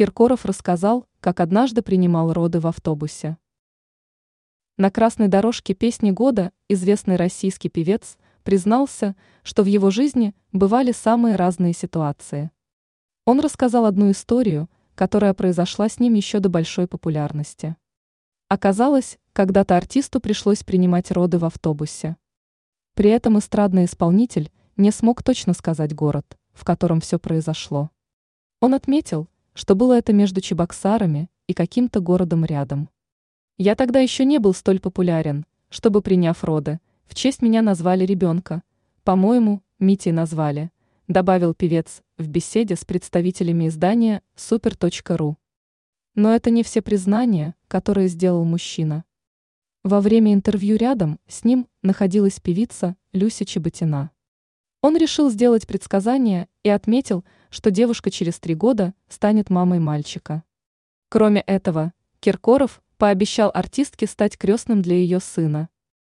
Киркоров рассказал, как однажды принимал роды в автобусе. На красной дорожке песни года известный российский певец признался, что в его жизни бывали самые разные ситуации. Он рассказал одну историю, которая произошла с ним еще до большой популярности. Оказалось, когда-то артисту пришлось принимать роды в автобусе. При этом эстрадный исполнитель не смог точно сказать город, в котором все произошло. Он отметил, что было это между Чебоксарами и каким-то городом рядом. Я тогда еще не был столь популярен, чтобы, приняв роды, в честь меня назвали ребенка. По-моему, Митей назвали, добавил певец в беседе с представителями издания super.ru. Но это не все признания, которые сделал мужчина. Во время интервью рядом с ним находилась певица Люся Чеботина. Он решил сделать предсказание и отметил, что девушка через три года станет мамой мальчика. Кроме этого, Киркоров пообещал артистке стать крестным для ее сына.